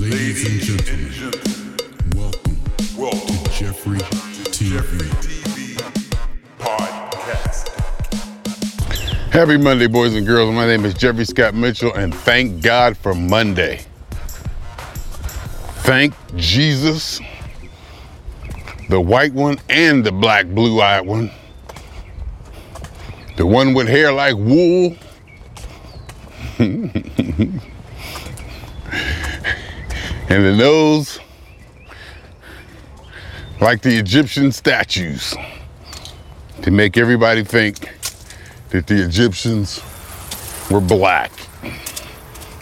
Ladies and gentlemen, welcome, welcome to Jeffrey TV. Jeffrey TV Podcast. Happy Monday, boys and girls. My name is Jeffrey Scott Mitchell, and thank God for Monday. Thank Jesus, the white one and the black blue eyed one, the one with hair like wool. and the nose like the Egyptian statues to make everybody think that the Egyptians were black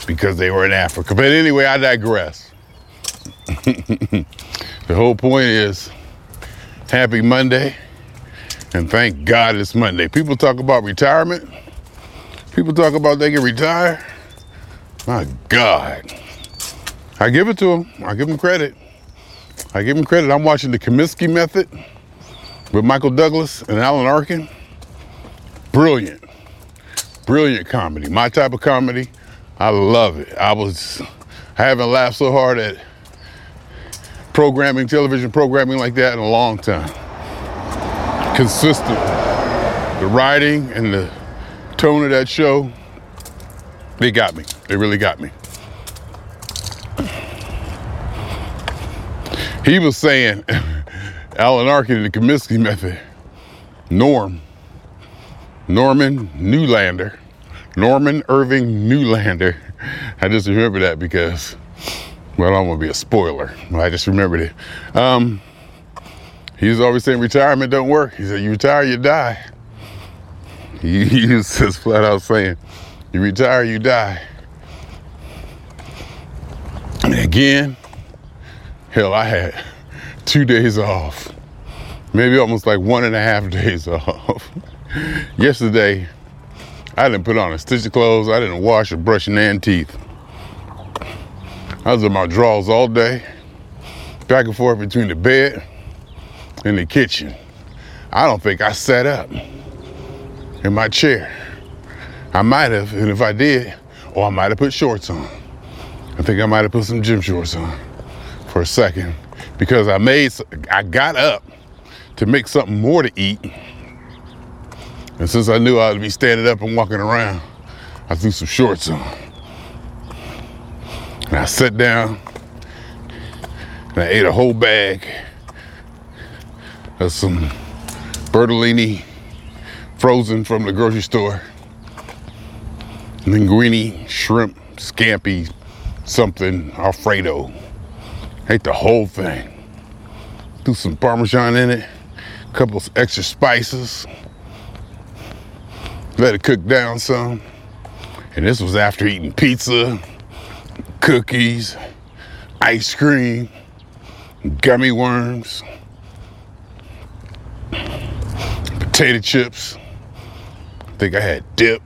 because they were in Africa. But anyway, I digress. the whole point is happy Monday and thank God it's Monday. People talk about retirement. People talk about they can retire. My God. I give it to him. I give him credit. I give him credit. I'm watching the Kominsky Method with Michael Douglas and Alan Arkin. Brilliant. Brilliant comedy. My type of comedy. I love it. I was I haven't laughed so hard at programming, television programming like that in a long time. Consistent. The writing and the tone of that show, they got me. They really got me. He was saying, Alan Arkin in the Kominsky method, Norm, Norman Newlander, Norman Irving Newlander. I just remember that because, well, I'm gonna be a spoiler, I just remembered it. Um, he was always saying retirement don't work. He said, you retire, you die. He, he was just flat out saying, you retire, you die. And again, hell, I had two days off, maybe almost like one and a half days off. Yesterday, I didn't put on a stitch of clothes. I didn't wash or brush nan teeth. I was in my drawers all day, back and forth between the bed and the kitchen. I don't think I sat up in my chair. I might have, and if I did, or I might have put shorts on. I think I might have put some gym shorts on for a second because I made, I got up to make something more to eat. And since I knew I would be standing up and walking around, I threw some shorts on. And I sat down and I ate a whole bag of some Bertolini frozen from the grocery store. Linguine, shrimp, scampi, something, Alfredo. Ate the whole thing. Threw some Parmesan in it, a couple extra spices. Let it cook down some. And this was after eating pizza, cookies, ice cream, gummy worms, potato chips. I think I had dip.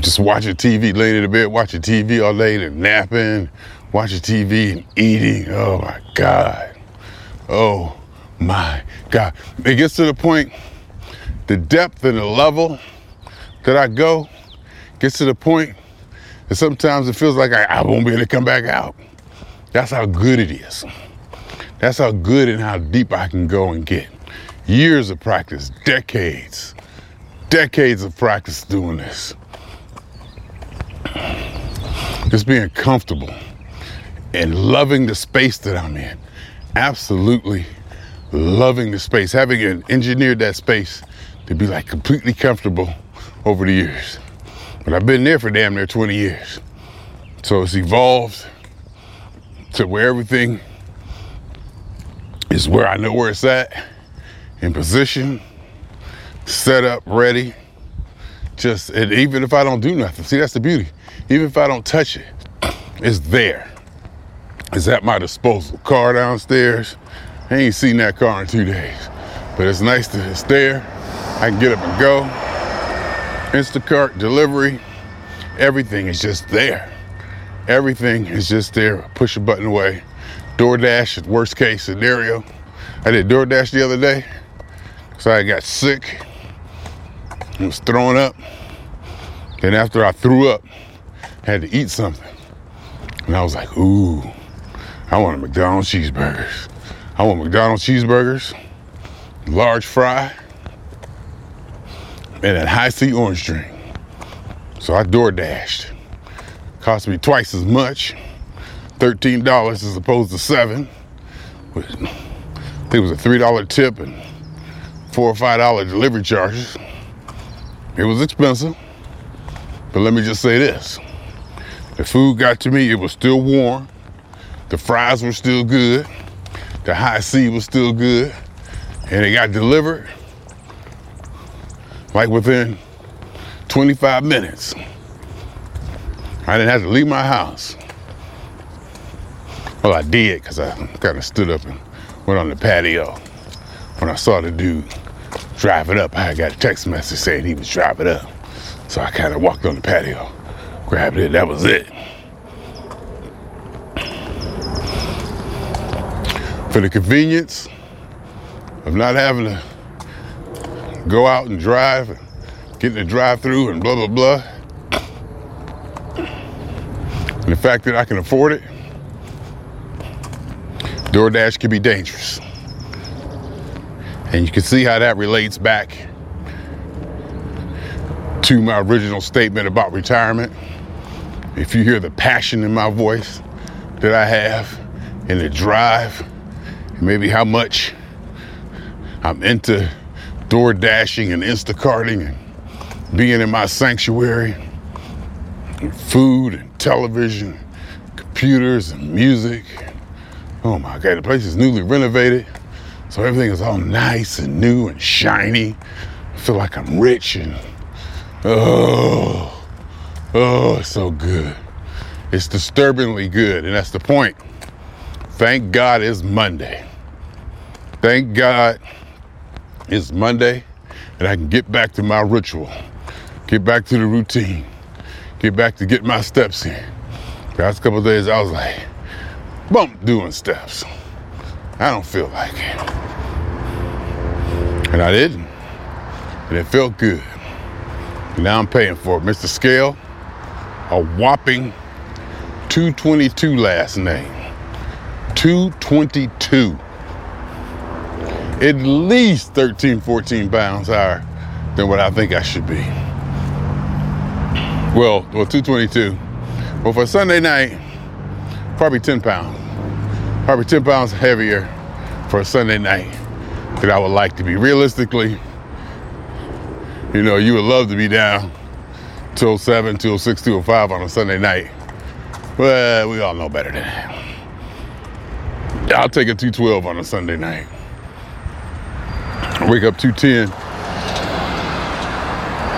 Just watching TV, laying in the bed, watching TV all day and napping, watching TV and eating. Oh my God. Oh my God. It gets to the point, the depth and the level that I go gets to the point that sometimes it feels like I, I won't be able to come back out. That's how good it is. That's how good and how deep I can go and get. Years of practice, decades, decades of practice doing this. Just being comfortable and loving the space that I'm in. Absolutely loving the space. Having engineered that space to be like completely comfortable over the years. But I've been there for damn near 20 years. So it's evolved to where everything is where I know where it's at, in position, set up, ready. Just, and even if I don't do nothing, see, that's the beauty. Even if I don't touch it, it's there. It's at my disposal. Car downstairs. I ain't seen that car in two days. But it's nice that it's there. I can get up and go. Instacart, delivery, everything is just there. Everything is just there. Push a button away. DoorDash, worst case scenario. I did DoorDash the other day. So I got sick. I was throwing up. Then after I threw up, had to eat something. And I was like, ooh, I want a McDonald's cheeseburgers. I want McDonald's cheeseburgers, large fry, and a Hi-C orange drink. So I door dashed. Cost me twice as much, $13 as opposed to seven. I think it was a $3 tip and four or five dollar delivery charges. It was expensive. But let me just say this. The food got to me, it was still warm. The fries were still good. The Hi-C was still good. And it got delivered like within 25 minutes. I didn't have to leave my house. Well, I did because I kind of stood up and went on the patio. When I saw the dude driving up, I got a text message saying he was driving up. So I kind of walked on the patio, grabbed it, that was it. For the convenience of not having to go out and drive, and get in the drive through and blah, blah, blah. And the fact that I can afford it, DoorDash can be dangerous. And you can see how that relates back to my original statement about retirement. If you hear the passion in my voice that I have and the drive, and maybe how much I'm into door dashing and Instacarting and being in my sanctuary, and food and television, computers and music. Oh my God, the place is newly renovated. So everything is all nice and new and shiny. I feel like I'm rich and oh, oh, it's so good. It's disturbingly good, and that's the point. Thank God it's Monday. Thank God it's Monday and I can get back to my ritual, get back to the routine, get back to get my steps in. The last couple days I was like, bump doing steps. I don't feel like it. And I didn't. And it felt good. And now I'm paying for it. Mr. Scale, a whopping 222 last name. 222 at least 13, 14 pounds higher than what I think I should be. Well, well, 222. Well, for Sunday night, probably 10 pounds. Probably 10 pounds heavier for a Sunday night than I would like to be. Realistically, you know, you would love to be down 207, 206, 205 on a Sunday night. Well, we all know better than that. I'll take a 212 on a Sunday night. Wake up 210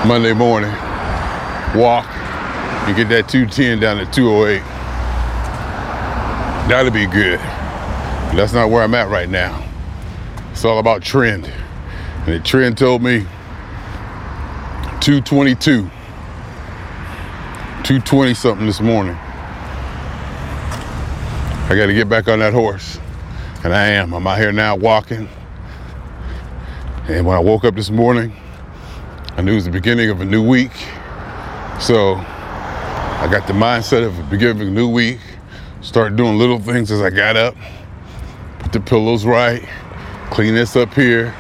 Monday morning, walk, and get that 210 down to 208. That'll be good. But that's not where I'm at right now. It's all about trend. And the trend told me 222. 220 something this morning. I got to get back on that horse. And I am. I'm out here now walking. And when I woke up this morning, I knew it was the beginning of a new week. So I got the mindset of beginning a new week. Start doing little things as I got up. Put the pillows right. Clean this up here.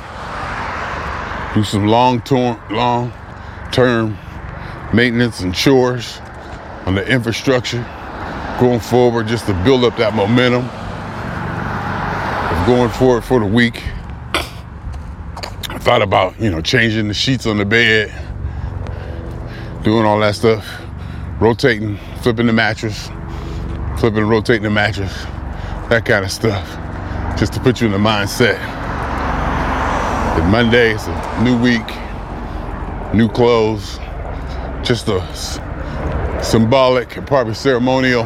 Do some long term, long term maintenance and chores on the infrastructure going forward just to build up that momentum of going forward for the week I thought about, you know, changing the sheets on the bed, doing all that stuff, rotating, flipping the mattress, flipping and rotating the mattress, that kind of stuff, just to put you in the mindset that Monday is a new week, new clothes, just a s- symbolic and probably ceremonial,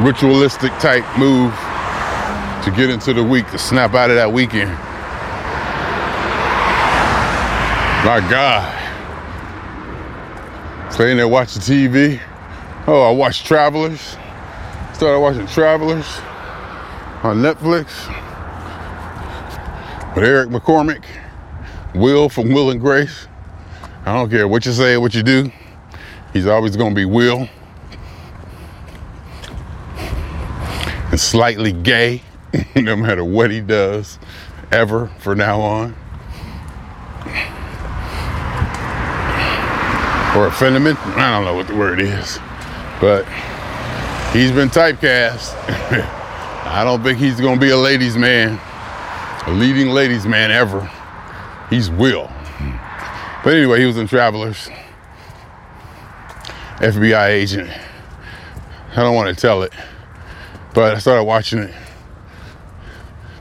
ritualistic type move to get into the week, to snap out of that weekend. My God. Staying there watching TV. Oh, I watched Travelers. Started watching Travelers on Netflix with Eric McCormack, Will from Will and Grace. I don't care what you say, what you do. He's always going to be Will. And slightly gay, no matter what he does, ever from now on. Or effeminate. I don't know what the word is. But he's been typecast. I don't think he's going to be a ladies' man, a leading ladies' man ever. He's Will. But anyway, he was in Travelers. FBI agent. I don't want to tell it, but I started watching it.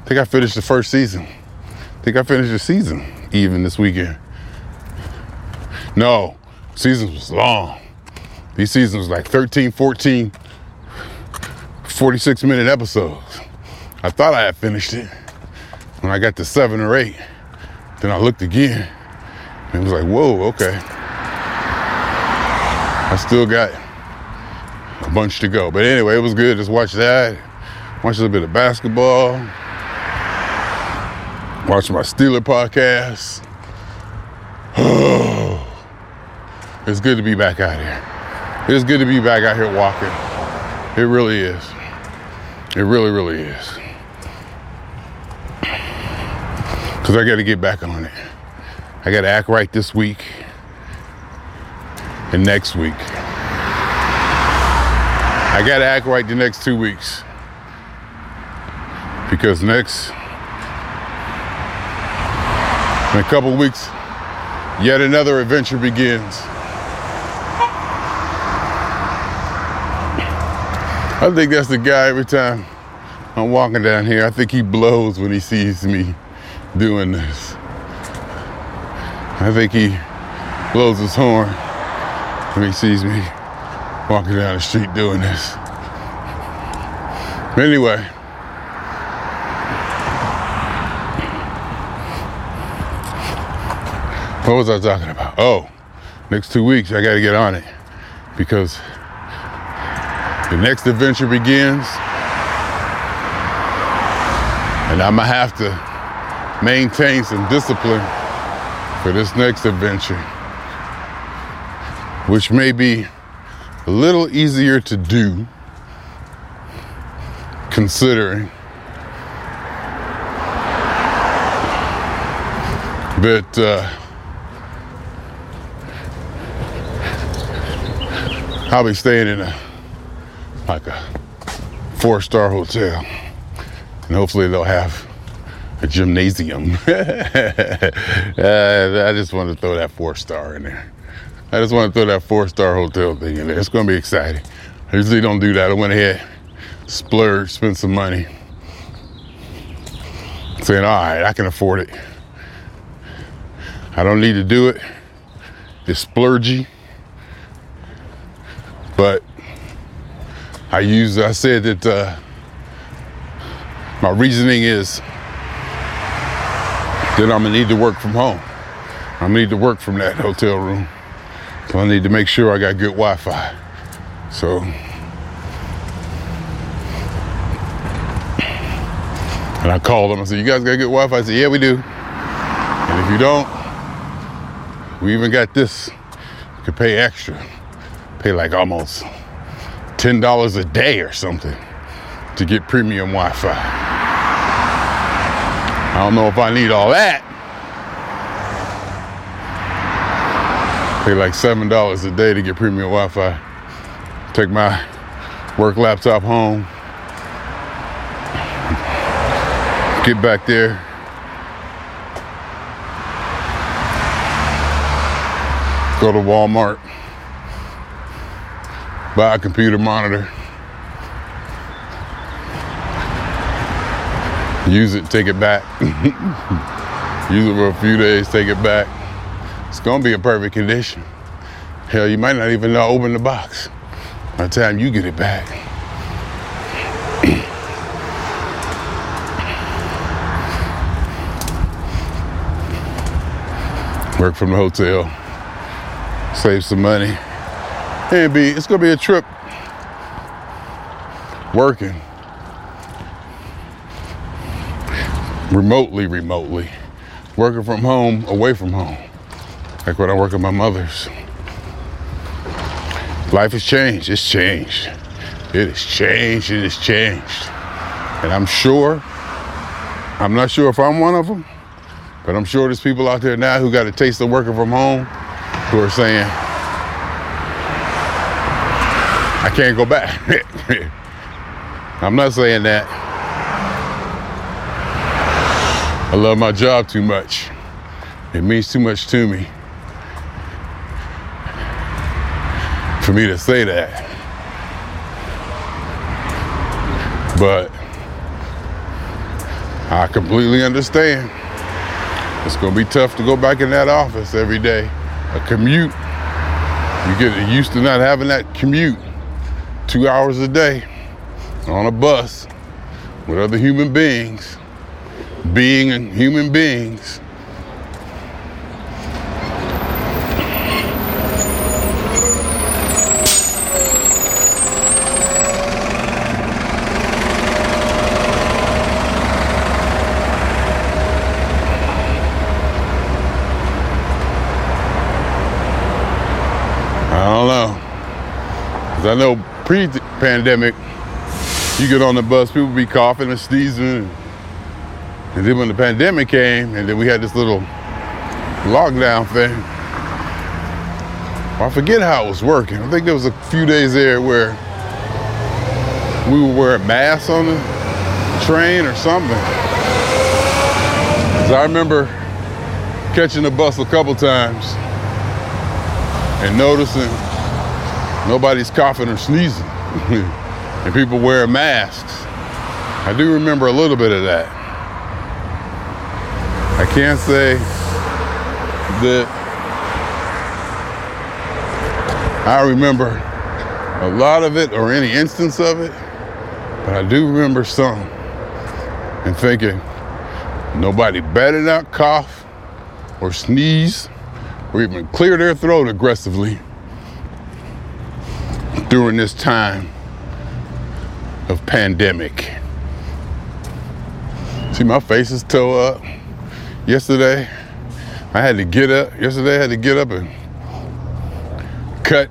I think I finished the first season. I think I finished the season even this weekend. No, seasons was long. These seasons was like 13, 14, 46 minute episodes. I thought I had finished it. When I got to seven or eight, then I looked again and it was like, whoa, okay. I still got a bunch to go. But anyway, it was good. Just watch that. Watch a little bit of basketball. Watch my Steeler podcast. it's good to be back out here. It's good to be back out here walking. It really is. It really, really is. Because I got to get back on it. I got to act right this week and next week. I got to act right the next two weeks. Because next, in a couple weeks, yet another adventure begins. I think that's the guy every time I'm walking down here. I think he blows when he sees me doing this. I think he blows his horn when he sees me walking down the street doing this. Anyway, what was I talking about? Oh, next two weeks I got to get on it because the next adventure begins, and I'm gonna have to maintain some discipline for this next adventure which may be a little easier to do considering. That uh, I'll be staying in a like a four star hotel and hopefully they'll have a gymnasium. uh, I just want to throw that four star in there. I just want to throw that four star hotel thing in there. It's going to be exciting. I usually don't do that. I went ahead, splurged, spent some money, saying, all right, I can afford it. I don't need to do it. It's splurgy. But I use, I said that uh, my reasoning is that I'm gonna need to work from home. I'm gonna need to work from that hotel room. So I need to make sure I got good Wi-Fi. So and I called them. I said, "You guys got good Wi-Fi?" I said, "Yeah, we do." And if you don't, we even got this. You could pay extra, pay like almost ten dollars a day or something to get premium Wi-Fi. I don't know if I need all that. Pay like seven dollars a day to get premium Wi-Fi. Take my work laptop home. Get back there. Go to Walmart. Buy a computer monitor. Use it, take it back. Use it for a few days, take it back. It's gonna be in perfect condition. Hell, you might not even know open the box by the time you get it back. Work from the hotel, save some money, and be it's gonna be a trip working remotely, remotely, working from home, away from home like when I work at my mother's. life has changed. It's changed. It has changed. It has changed. And I'm sure, I'm not sure if I'm one of them, but I'm sure there's people out there now who got a taste of working from home who are saying, I can't go back. I'm not saying that. I love my job too much. It means too much to me for me to say that. But I completely understand. It's gonna be tough to go back in that office every day. A commute. You get used to not having that commute two hours a day on a bus with other human beings, being human beings. I don't know. I know pre-pandemic, you get on the bus, people be coughing and sneezing. And then when the pandemic came, and then we had this little lockdown thing, I forget how it was working. I think there was a few days there where we were wearing masks on the train or something. 'Cause I remember catching the bus a couple times and noticing nobody's coughing or sneezing and people wear masks. I do remember a little bit of that. I can't say that I remember a lot of it or any instance of it, but I do remember some and thinking nobody better not cough or sneeze or even clear their throat aggressively during this time of pandemic. See, my face is toe up. Yesterday, I had to get up. Yesterday, I had to get up and cut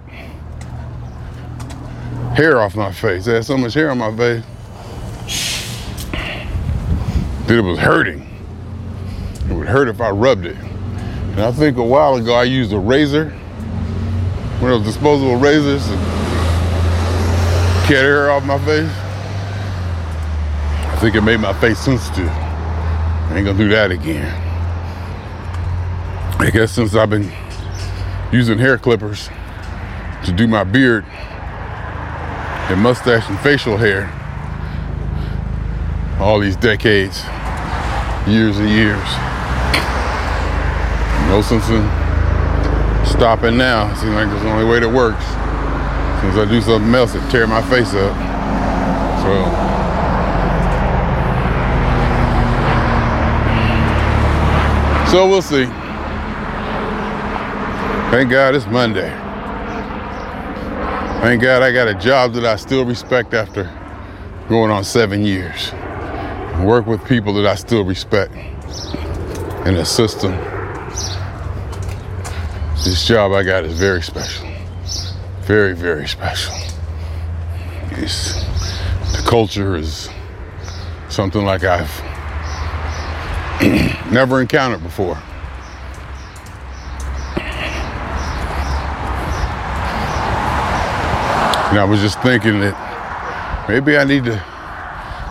hair off my face. I had so much hair on my face that it was hurting. It would hurt if I rubbed it. And I think a while ago I used a razor, one of those disposable razors, to cut hair off my face. I think it made my face sensitive. I ain't gonna do that again. I guess since I've been using hair clippers to do my beard and mustache and facial hair all these decades, years and years. No sense in stopping now. Seems like it's the only way that works. Since I do something else, it tear my face up. So So we'll see. Thank God it's Monday. Thank God I got a job that I still respect after going on seven years. Work with people that I still respect in a system. This job I got is very special. Very, very special. It's, the culture is something like I've never encountered before. And I was just thinking that maybe I need to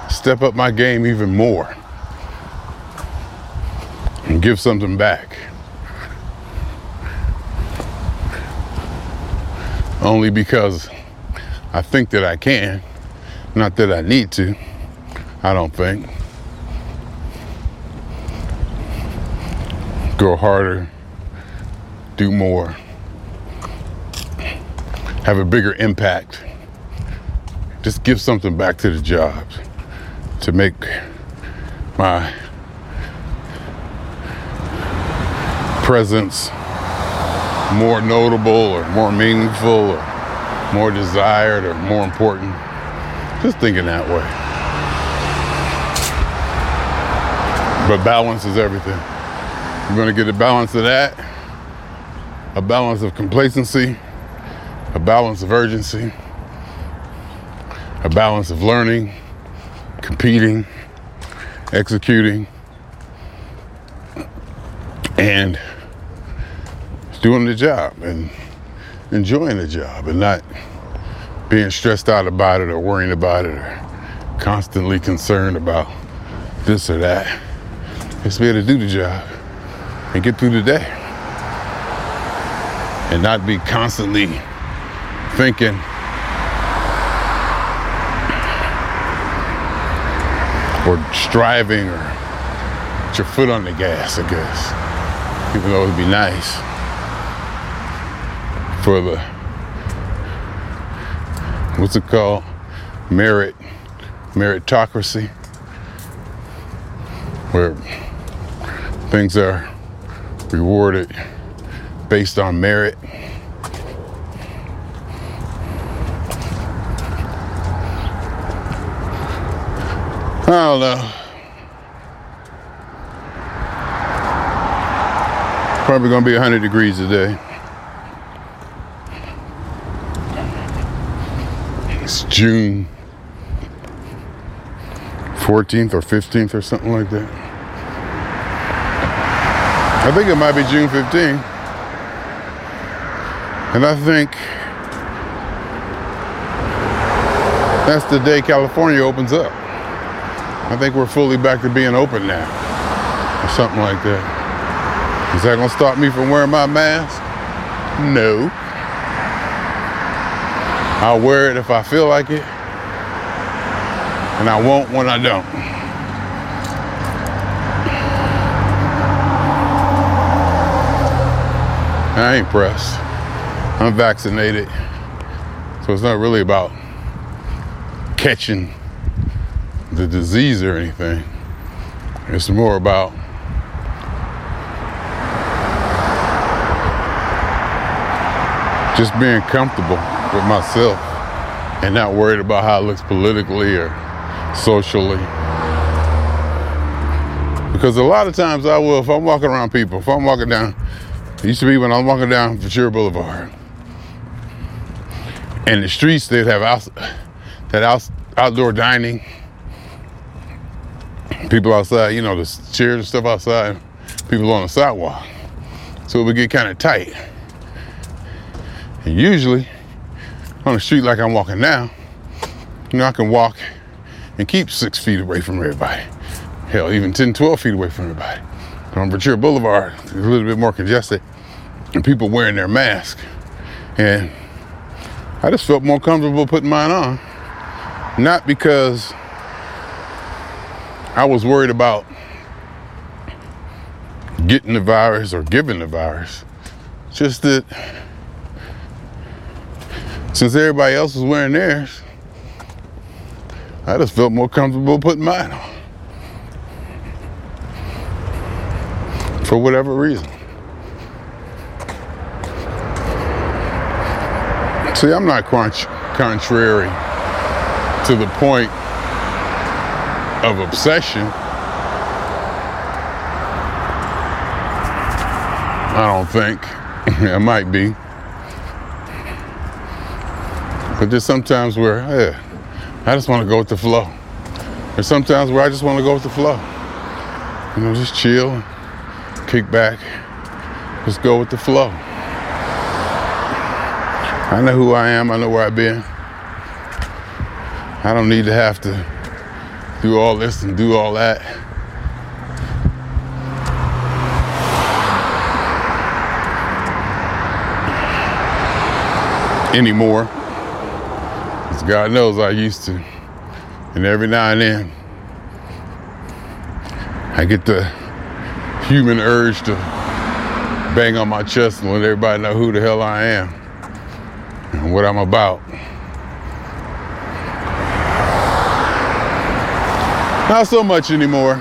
step up my game even more and give something back. Only because I think that I can, not that I need to. I don't think. Go harder, do more, have a bigger impact. Just give something back to the jobs to make my presence more notable or more meaningful or more desired or more important. Just thinking that way. But balance is everything. You're gonna get a balance of that, a balance of complacency, a balance of urgency, a balance of learning, competing, executing, and doing the job and enjoying the job and not being stressed out about it or worrying about it or constantly concerned about this or that. Just be able to do the job and get through the day and not be constantly thinking or striving or put your foot on the gas, I guess. Though it'd be nice for the what's it called? Merit meritocracy. Where things are rewarded based on merit. I don't know. Probably gonna be 100 degrees today. It's June 14th or 15th or something like that. I think it might be June 15th. And I think that's the day California opens up. I think we're fully back to being open now, or something like that. Is that gonna stop me from wearing my mask? No. I'll wear it if I feel like it, and I won't when I don't. I ain't pressed. I'm vaccinated, so it's not really about catching the disease or anything. It's more about just being comfortable with myself and not worried about how it looks politically or socially. Because a lot of times I will, if I'm walking around people, if I'm walking down, it used to be when I'm walking down Ventura Boulevard, and the streets they'd have out, that out, outdoor dining, people outside, you know, the chairs and stuff outside, people on the sidewalk. So it would get kind of tight. And usually, on the street like I'm walking now, you know, I can walk and keep six feet away from everybody. Hell, even 10, 12 feet away from everybody. On Ventura Boulevard, it's a little bit more congested, and people wearing their mask. And I just felt more comfortable putting mine on. Not because I was worried about getting the virus or giving the virus. Just that since everybody else was wearing theirs, I just felt more comfortable putting mine on. For whatever reason. See, I'm not contrary to the point of obsession. I don't think. I might be. But there's sometimes where, I just want to go with the flow. There's sometimes where I just want to go with the flow. You know, just chill, kick back, just go with the flow. I know who I am, I know where I've been. I don't need to have to do all this and do all that. Anymore. Because God knows I used to. And every now and then, I get the human urge to bang on my chest and let everybody know who the hell I am and what I'm about. Not so much anymore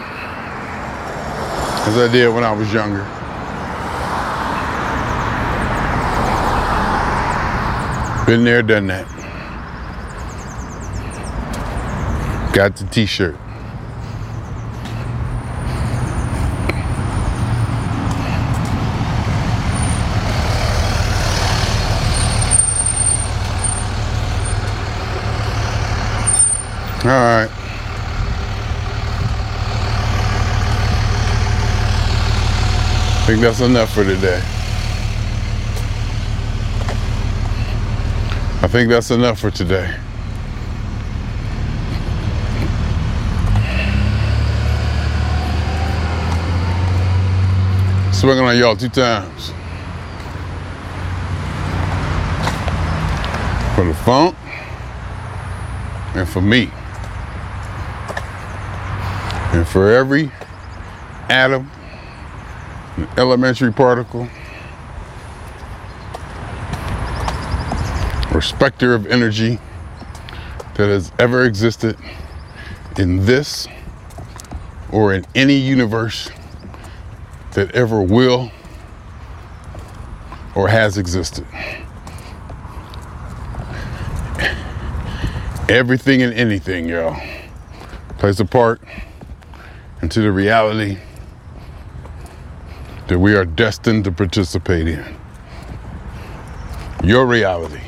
as I did when I was younger. Been there, done that. Got the t-shirt. All right. I think that's enough for today. I think that's enough for today. Swinging on y'all two times. For the funk and for me. And for every atom, an elementary particle, or specter of energy that has ever existed in this or in any universe that ever will or has existed. Everything and anything, y'all, plays a part into the reality that we are destined to participate in. Your reality,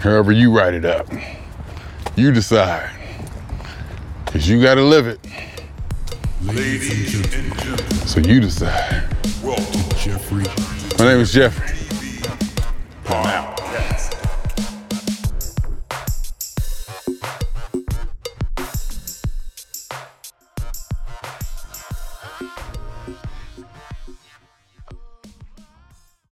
however you write it up, you decide. Because you got to live it, Ladies and gentlemen, so you decide. welcome Jeffrey My name is Jeffrey.